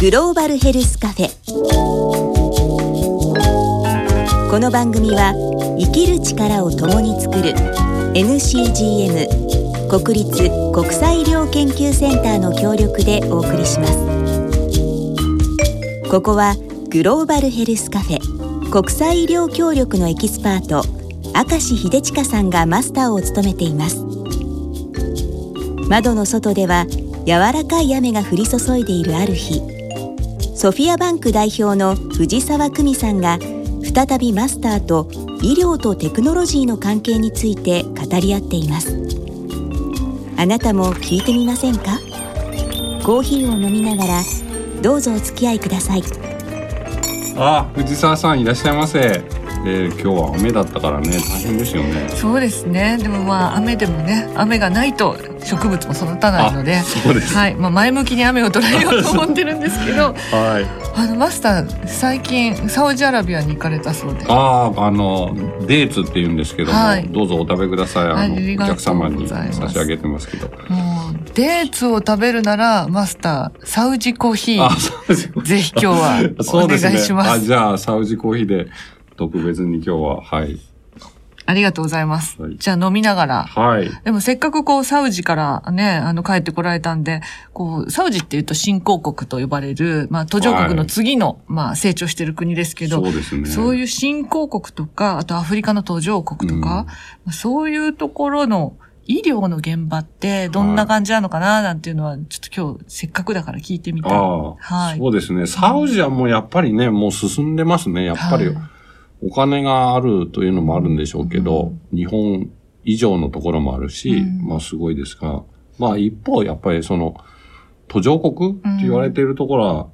グローバルヘルスカフェ。この番組は生きる力を共に作る NCGM 国立国際医療研究センターの協力でお送りします。ここはグローバルヘルスカフェ国際医療協力のエキスパート明石秀親さんがマスターを務めています。窓の外では柔らかい雨が降り注いでいるある日ソフィアバンク代表の藤沢久美さんが再びマスターと医療とテクノロジーの関係について語り合っていますあなたも聞いてみませんか？コーヒーを飲みながらどうぞお付き合いくださいあ、藤沢さんいらっしゃいませ。えー、今日は雨だったからね、大変ですよね。そうですね。でもまあ雨でもね、雨がないと植物も育たないので。はい、まあ前向きに雨を捉えようと思ってるんですけど、はい。あのマスター最近サウジアラビアに行かれたそうで。ああ、あのデーツって言うんですけども、はいどうぞお食べください。あのお客様に差し上げてますけど。もうデーツを食べるならマスターサウジコーヒあ、ー。ぜひ今日はお。願いします。あ、じゃあサウジコーヒーで特別に今日ははいありがとうございます。はいじゃあ飲みながら。はい。でもせっかくこうサウジからね、あの帰ってこられたんで、こうサウジっていうと新興国と呼ばれる、まあ途上国の次の、まあ成長してる国ですけど、そうですね。そういう新興国とか、あとアフリカの途上国とか、そういうところの医療の現場ってどんな感じなのかななんていうのは、ちょっと今日せっかくだから聞いてみたい。はい。そうですね。サウジはもうやっぱりね、もう進んでますね。やっぱりはいお金があるというのもあるんでしょうけど、日本以上のところもあるし、うん。まあすごいですが、まあ一方やっぱりその途上国って言われているところは、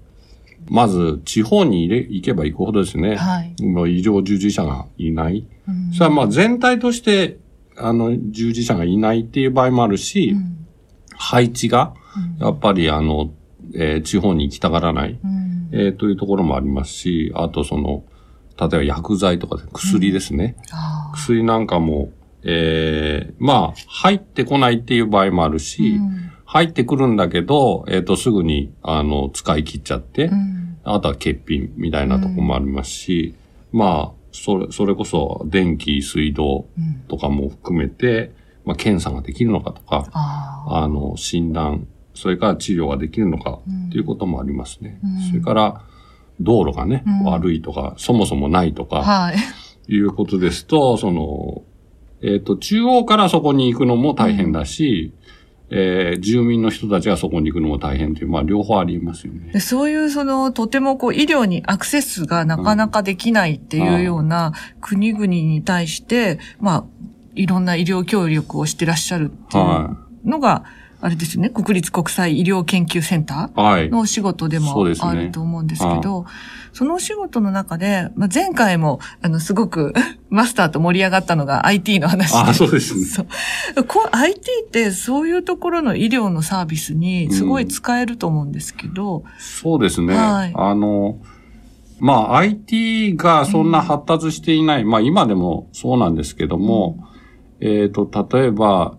まず地方に入れ行けば行くほどですね、はい。医療従事者がいない。うん。それはまあ全体として、あの、従事者がいないっていう場合もあるし、うん。配置が、うん。やっぱりあの、えー地方に行きたがらない。うん。えーというところもありますし、あとその、例えば薬剤とかで薬ですね。ああ薬なんかも、えーまあ、入ってこないっていう場合もあるし、うん。入ってくるんだけど、えっ、と、すぐに、あの、使い切っちゃって、うん。あとは欠品みたいなとこもありますし、まあ、それ、それこそ電気、水道うん。とかも含めて、まあ、検査ができるのかとか、あの、診断、それから治療ができるのかうんということもありますね。うん。それから、道路がね、うん悪いとか、そもそもないとか、はい。いうことですと、その、えっ、と、中央からそこに行くのも大変だし、えー住民の人たちがそこに行くのも大変という、まあ、両方ありますよね。でそういうその、とてもこう医療にアクセスがなかなかできないっていうような国々に対して、まあ、いろんな医療協力をしてらっしゃるっていうはのが、あれですよね、国立国際医療研究センタい。はいー。のお仕事でもあると思うんですけど、そのお仕事の中で、まあ、前回も、あの、すごく マスターと盛り上がったのが IT の話で。あそうですね そう。こう IT ってそういうところの医療のサービスにすごい使えると思うんですけど、そうですね。はいあの、まあ、IT がそんな発達していない、まあ、今でもそうなんですけども、えっ、と、例えば、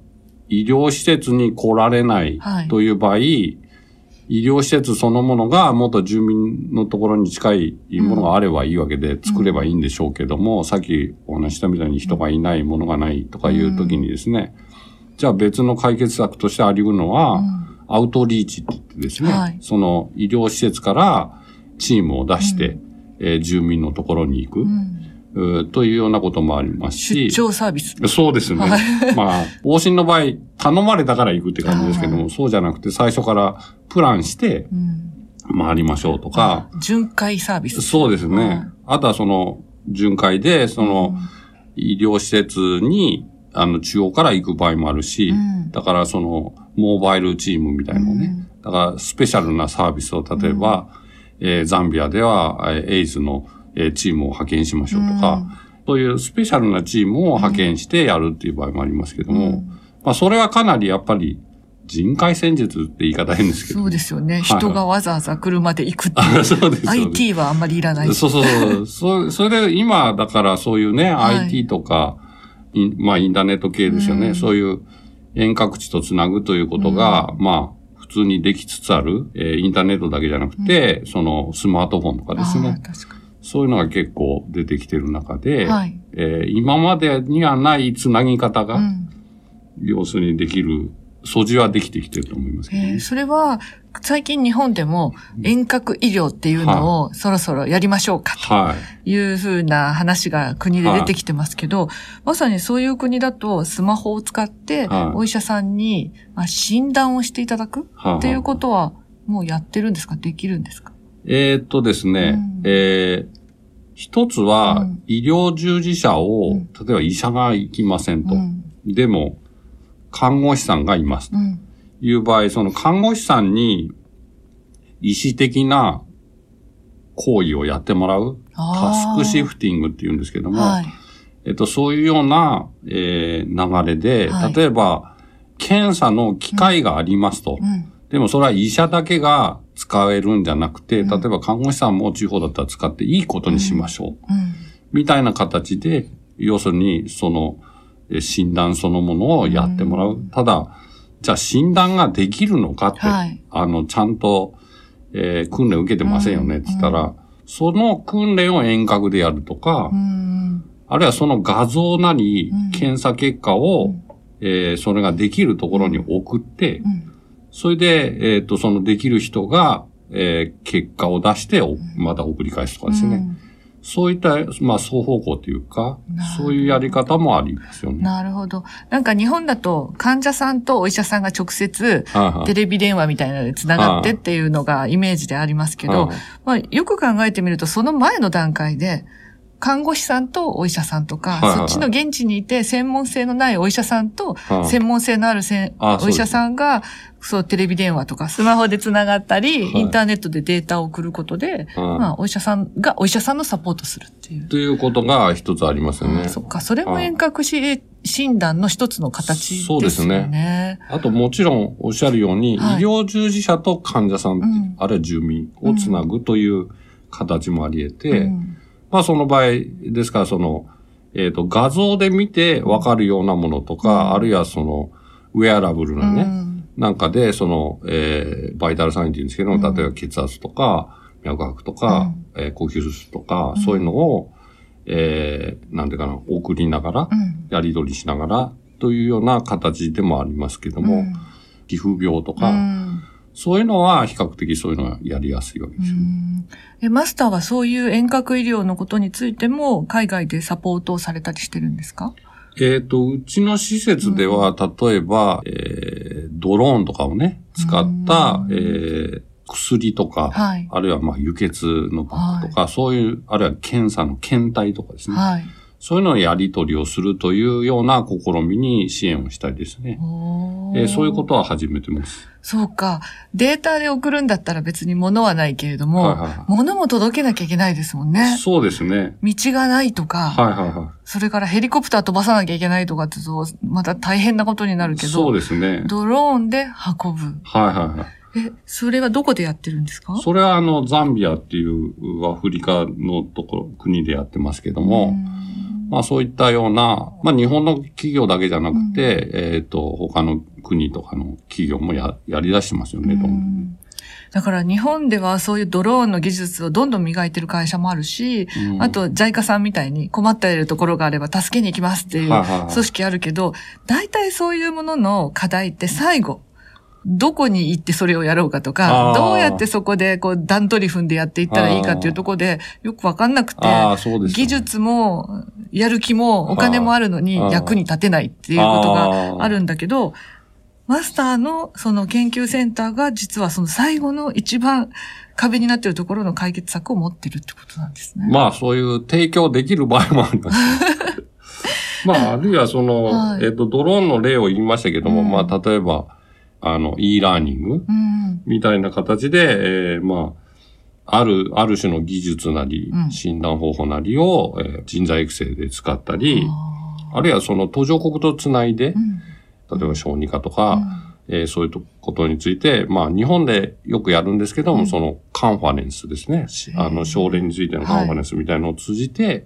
医療施設に来られないはい。という場合、医療施設そのものがもっと住民のところに近いものがあればいいわけで、作ればいいんでしょうけども、さっきお話ししたみたいに人がいない、ものがないとかいう時にですね、じゃあ別の解決策としてあり得るのは、アウトリーチって言ってですね、はい。その医療施設からチームを出して、えー住民のところに行く、うんというようなこともありますし、出張サービス。そうですね。はまあ、往診の場合、頼まれたから行くって感じですけども、そうじゃなくて最初からプランしてうん。回りましょうとか、巡回サービス。そうですね。はい。あとはその、巡回で、その、医療施設に、あの、中央から行く場合もあるし、うん。だからその、モバイルチームみたいなのね、だからスペシャルなサービスを、例えば、えーザンビアでは、えーエイズの、えーチームを派遣しましょうとか、そういうスペシャルなチームを派遣してやるっていう場合もありますけども、まあ、それはかなりやっぱり、人海戦術って言い方変ですけど。そうですよね。はい人がわざわざ車で行くってあいう。そうですそうです IT はあんまりいらない。そうそうそう。そ それで今、だからそういうね、はい IT とか、まあインターネット系ですよね。うんそういう遠隔地とつなぐということが、まあ、普通にできつつある、えーインターネットだけじゃなくて、そのスマートフォンとかですあねー。確かそういうのが結構出てきてる中で、はい。えー今までにはないつなぎ方が、に。うん。要するにできる、素地はできてきてると思いますけどね。えーそれは、最近日本でも遠隔医療っていうのをそろそろやりましょうかはい。というふうな話が国で出てきてますけど、まさにそういう国だとスマホを使ってはい。お医者さんにまあ診断をしていただくはい。っていうことはもうやってるんですか？できるんですか？えーっとですね、うん。えー一つはうん、医療従事者を、うん例えば医者が行きませんと。うん。でも、看護師さんがいますとうん。いう場合、その看護師さんに医師的な行為をやってもらう、タスクシフティングって言うんですけども、はい。えっと、そういうような、えー流れで、はい例えば、検査の機械がありますと。うん。でもそれは医者だけが使えるんじゃなくて、うん。例えば看護師さんも地方だったら使っていいことにしましょう。うん。みたいな形で、要するにそのえ診断そのものをやってもらう。ただ、じゃあ診断ができるのかって、はい。あの、ちゃんと、えー訓練受けてませんよねって言ったら、その訓練を遠隔でやるとか、うん。あるいはその画像なりうん、検査結果を、うん。えーそれができるところに送って、うん。それで、えっ、と、そのできる人が、えー結果を出してお、また送り返すとかですね。うんそういった、まあ、双方向というかそういうやり方もありますよね。なるほど。なんか日本だと患者さんとお医者さんが直接テレビ電話みたいなので繋がってっていうのがイメージでありますけどはい、まあ、よく考えてみるとその前の段階で看護師さんとお医者さんとか、はいはいそっちの現地にいて専門性のないお医者さんとはい。専門性のあるせんあそうです。お医者さんがそうテレビ電話とかスマホで繋がったり、はい。インターネットでデータを送ることで、はい。まあお医者さんがお医者さんのサポートするっていう。ということが一つありますよね。あ。そっか、それも遠隔し診断の一つの形そうですすね。ね。あともちろんおっしゃるように、はい。医療従事者と患者さん、ん。あるいは住民をつなぐという形もあり得て、うんまあその場合ですから、その、えっ、と、画像で見てわかるようなものとか、あるいはその、ウェアラブルなね、うん。なんかで、その、えーバイタルサインって言うんですけども、例えば血圧とか、脈拍とか、えー呼吸数とか、そういうのを、えーなんていうかな、送りながら、うん。やり取りしながら、というような形でもありますけども、うん。皮膚病とか、うんそういうのは比較的そういうのがやりやすいわけですよね。え、マスターはそういう遠隔医療のことについても海外でサポートをされたりしてるんですか？えっ、と、うちの施設では、例えば、えードローンとかをね、使った、うんえー薬とか、はいあるいはまあ輸血のとか、そういう、あるいは検査の検体とかですね。はい。そういうのをやり取りをするというような試みに支援をしたいですね。えーそういうことは始めてます。そうか。データで送るんだったら別に物はないけれども、はいはいはい物も届けなきゃいけないですもんね。そうですね。道がないとか、はいはいはそれからヘリコプター飛ばさなきゃいけないとかってと、また大変なことになるい。けど、そうですね。ドローンで運ぶ。はいはいはい。え、それはどこでやってるんですか？それはあの、ザンビアっていうアフリカのところ、国でやってますけども、まあそういったような、まあ日本の企業だけじゃなくて、えっ、と、他の国とかの企業もや、やり出してますよね、どんどん。だから日本ではそういうドローンの技術をどんどん磨いてる会社もあるし、うん。あと JICA さんみたいに困っているところがあれば助けに行きますっていう組織あるけど、大体そういうものの課題って最後、どこに行ってそれをやろうかとかどうやってそこでこう段取り踏んでやっていったらいいかっていうところでよくわかんなくて、技術もやる気もお金もあるのに役に立てないっていうことがあるんだけど、マスターのその研究センターが実はその最後の一番壁になっているところの解決策を持ってるってことなんですね。まあそういう提供できる場合もあります。まああるいはその、はい。えっ、と、ドローンの例を言いましたけども、うん。まあ例えば、あの、e ラーニングうん。みたいな形で、えーまあ、ある、ある種の技術なり、うん。診断方法なりを、えー人材育成で使ったり、ああるいはその途上国とつないで、例えば小児科とか、えーそういうとことについて、まあ日本でよくやるんですけども、うん。そのカンファレンスですね。しあの、症例についてのカンファレンスみたいなのを通じて、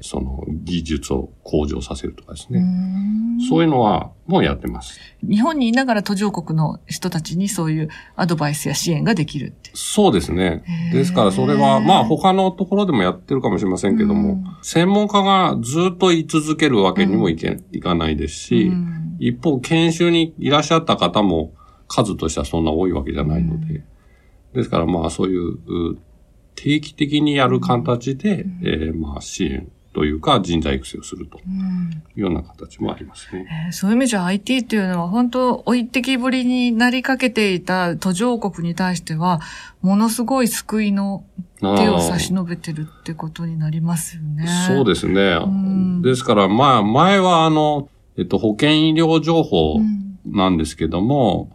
その技術を向上させるとかですね。ん。そういうのはもうやってます。日本にいながら途上国の人たちにそういうアドバイスや支援ができるって。そうですね。ですからそれは、まあ他のところでもやってるかもしれませんけども、うん。専門家がずっと言い続けるわけにもいけ、いかないですし、うん。一方研修にいらっしゃった方も数としてはそんな多いわけじゃないので、ですからまあそういうう定期的にやる形で、えーまあ支援というか人材育成をするとうんいうような形もありますね。えーそういう意味じゃ IT っていうのは本当置いてきぼりになりかけていた途上国に対しては、ものすごい救いの手を差し伸べてるってことになりますよね。そうですね。んですから、まあ、前はあの、えっと、保健医療情報うんなんですけども、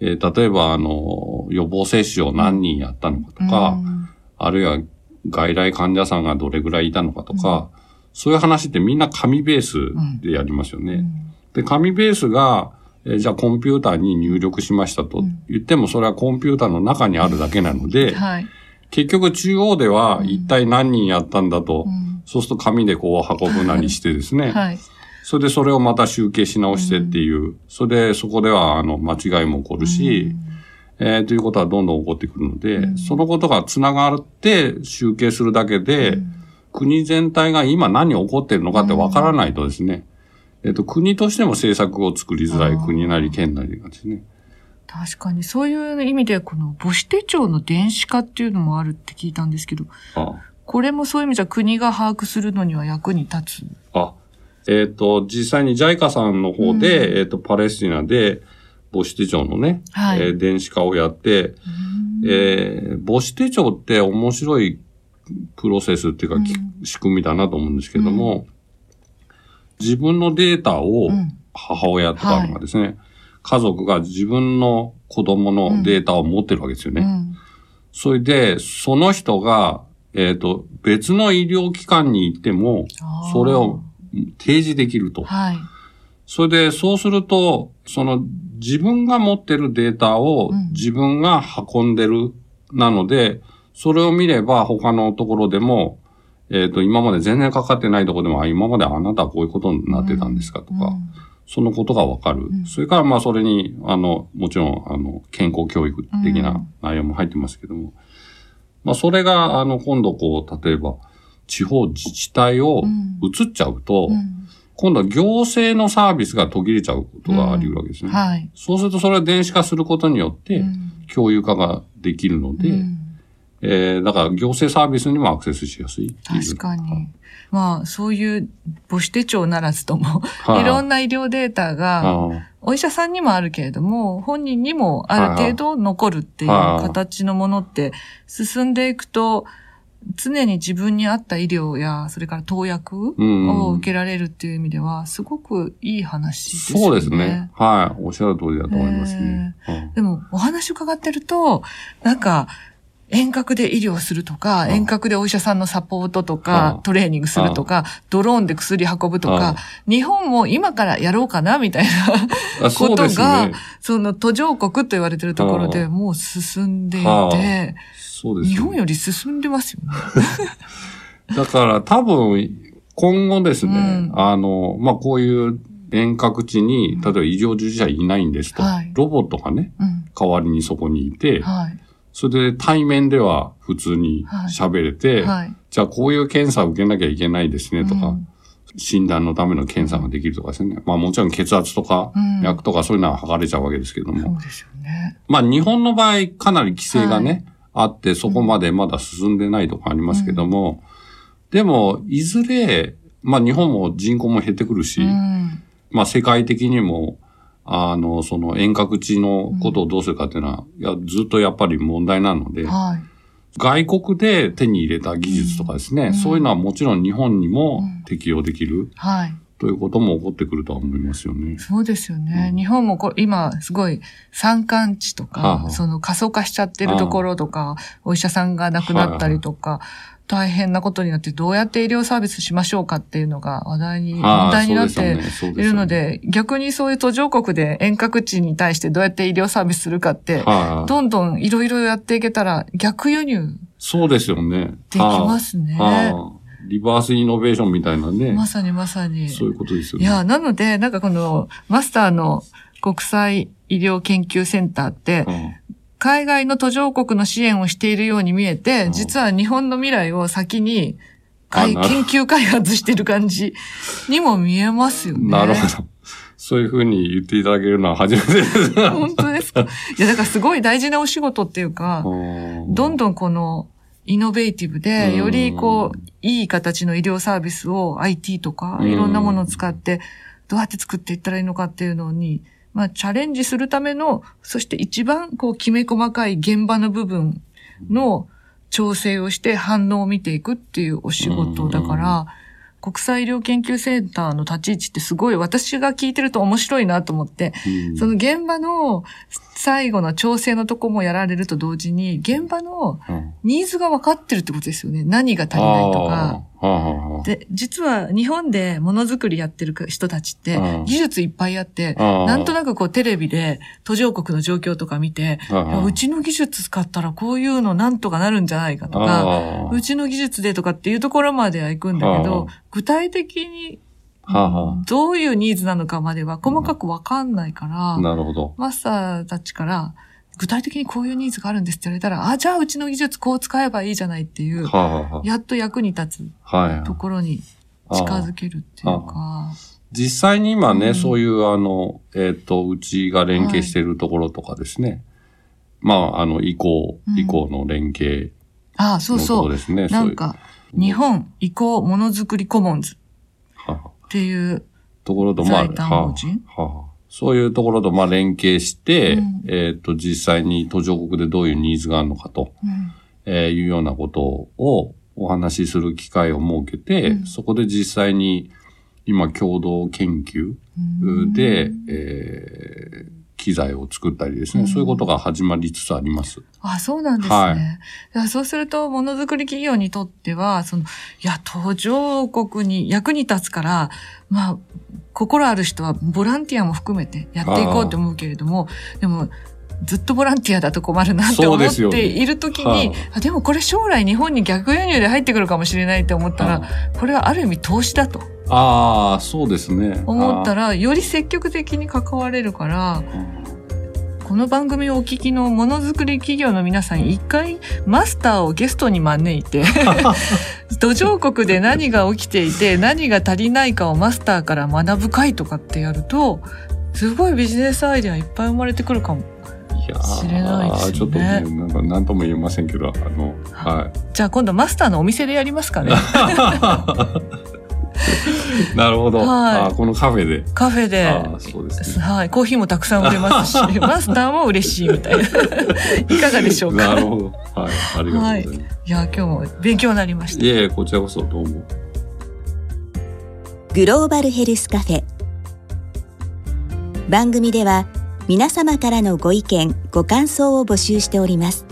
えー例えば、あの、予防接種を何人やったのかとか、うんあるいは外来患者さんがどれぐらいいたのかとか、そういう話ってみんな紙ベースでやりますよね。で、紙ベースが、えーじゃあコンピューターに入力しましたと。言っても、それはコンピューターの中にあるだけなので、はい。結局中央では一体何人やったんだと、うん。そうすると紙でこう運ぶなりしてですね、はい。それでそれをまた集計し直してっていう、それでそこではあの間違いも起こるし、えーということはどんどん起こってくるので、そのことがつながって集計するだけで、国全体が今何起こってるのかってわからないとですね、えっ、と、国としても政策を作りづらいあー国なり県なりがですね。確かに、そういう意味で、この母子手帳の電子化っていうのもあるって聞いたんですけど、あこれもそういう意味じゃ国が把握するのには役に立つ。あ、えっ、と、実際に JICA さんの方で、えっ、と、パレスチナで母子手帳のね、はいえー電子化をやって、えー母子手帳って面白いプロセスっていうか、き仕組みだなと思うんですけども、自分のデータをうん母親とかがですね、家族が自分の子供のデータを持ってるわけですよね。うん。それで、その人が、えっ、と、別の医療機関に行ってもそれを提示できると。はい。それで、そうすると、その自分が持ってるデータをうん。自分が運んでる。なので、それを見れば他のところでも、えっ、と、今まで全然かかってないところでも、あ、今まであなたはこういうことになってたんですかとか、うんそのことがわかる。それから、まあ、それに、あの、もちろん、あの、健康教育的な内容も入ってますけども、まあ、それが、あの、今度、こう、例えば、地方自治体を移っちゃうと、うん今度は行政のサービスが途切れちゃうことがあり得るわけですね。はい。そうすると、それを電子化することによって、うん共有化ができるので、うんえー、だから行政サービスにもアクセスしやすい。確かに。まあ、そういう母子手帳ならずとも、はいいろんな医療データが、あお医者さんにもあるけれども、本人にもある程度残るっていう形のものって、進んでいくと、常に自分に合った医療や、それから投薬うんを受けられるっていう意味では、すごくいい話ですよね。そうですね。はい。おっしゃる通りだと思いますね。うんでも、お話伺ってると、なんか、遠隔で医療するとか、ん遠隔でお医者さんのサポートとうかん、トレーニングするとか、ドローンで薬運ぶとか、日本も今からやろうかな、みたいなことがね。、その途上国と言われてるところでもう進んでいはて、そうですね日本より進んでますよね。だから多分、今後ですね、うんあの、まあ、こういう遠隔地に、例えば医療従事者いないんですと、はいロボットがね、うん。代わりにそこにいて、はい。それで対面では普通に喋れて、はい。じゃあこういう検査を受けなきゃいけないですねとか、うん診断のための検査ができるとかですね。まあもちろん血圧とかうん、脈とかそういうのは測れちゃうわけですけども。そうですよね。まあ日本の場合かなり規制がね、あってそこまでまだ進んでないとかありますけども、でもいずれ、まあ日本も人口も減ってくるし、うん。まあ世界的にも、あの、その遠隔地のことをどうするかっていうのは、いや、ずっとやっぱり問題なので、はい。外国で手に入れた技術とかですね、そういうのはもちろん日本にも適用できるはい。ということも起こってくるとは思いますよね。そうですよね。日本もこ今、すごい山間地とか、はあはあ。その過疎化しちゃってるところとか、お医者さんが亡くなったりとか、大変なことになって、どうやって医療サービスしましょうかっていうのが話題に、ああ問題になっているので、逆にそういう途上国で遠隔地に対してどうやって医療サービスするかって、はい、どんどんいろいろやっていけたら逆輸入そうですよね。できますね。はあはあリバースイノベーションみたいなね。まさにまさに。そういうことですよね。いや、なので、なんかこの、マスターの国際医療研究センターって、うん海外の途上国の支援をしているように見えて、実は日本の未来を先に、研究開発してる感じにも見えますよね。なるほど。そういうふうに言っていただけるのは初めてです。本当ですか？いや、だからすごい大事なお仕事っていうか、どんどんこの、イノベーティブうで、ん。よりこう、いい形の医療サービスを IT とか、うん。いろんなものを使って、どうやって作っていったらいいのかっていうのに、まあ、チャレンジするための、そして一番こう、きめ細かい現場の部分の調整をして反応を見ていくっていうお仕事だから、国際医療研究センターの立ち位置ってすごい私が聞いてると面白いなと思って、うん。その現場の最後の調整のとこもやられると同時に、現場のうん。ニーズが分かってるってことですよね。何が足りないとか。で、実は日本でものづくりやってる人たちってうん。技術いっぱいあって、なんとなくこうテレビで途上国の状況とか見て、うちの技術使ったらこういうのなんとかなるんじゃないかとか、うちの技術でとかっていうところまでは行くんだけあどー、具体的にはあはどういうニーズなのかまでは細かくわかんないから、あなるほど。マスターたちから、具体的にこういうニーズがあるんですって言われたら、あ、じゃあうちの技術こう使えばいいじゃないっていう、はあはあはやっと役に立つあはい。ところに近づけるっていうか、実際に今ね、うんそういうあの、えっ、と、うちが連携しているところとかですね。まあ、あの、移行うん、移行の連携あそうのとこそう。ろですね。なんか、日本移行ものづくりコモンズそういうはあっていう、ところと、まあ、はあはあそういうところと、まあ、連携して、うん。えっ、と、実際に途上国でどういうニーズがあるのかと、うん。えーいうようなことをお話しする機会を設けて、うん。そこで実際に今共同研究うん。で、えー機材を作ったりですね、うんそういうことが始まりつつあります。あ、そうなんですね。はいそうすると、ものづくり企業にとっては、その、いや、途上国に役に立つから、まあ、心ある人はボランティアも含めてやっていこうと思うけれども、でも、ずっとボランティアだと困るなって思っているときに、はいあでもこれ将来日本に逆輸入で入ってくるかもしれないって思ったら、これはある意味投資だと。ああ、そうですね。思ったら、より積極的に関われるから、この番組をお聞きのものづくり企業の皆さん、一回マスターをゲストに招いて、途上国で何が起きていて、何が足りないかをマスターから学ぶ会とかってやると、すごいビジネスアイデアいっぱい生まれてくるかも。いやー知れないですねちょっとね、なんか何とも言えませんけど、あの、はい。じゃあ今度マスターのお店でやりますかね。なるほど。はいあーこのカフェで。カフェで。ああ、そうですね。はい。コーヒーもたくさん売れますし、マスターも嬉しいみたいな。いかがでしょうか？なるほど。はい。ありがとうございます。いや、今日も勉強になりました。いえいえ、こちらこそどうも。グローバルヘルスカフェ番組では皆様からのご意見ご感想を募集しております。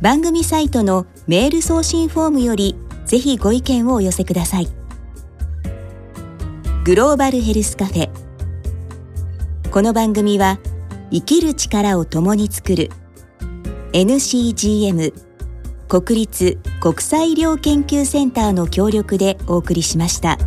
番組サイトのメール送信フォームよりぜひご意見をお寄せください。グローバルヘルスカフェ。この番組は生きる力を共に作る NCGM 国立国際医療研究センターの協力でお送りしました。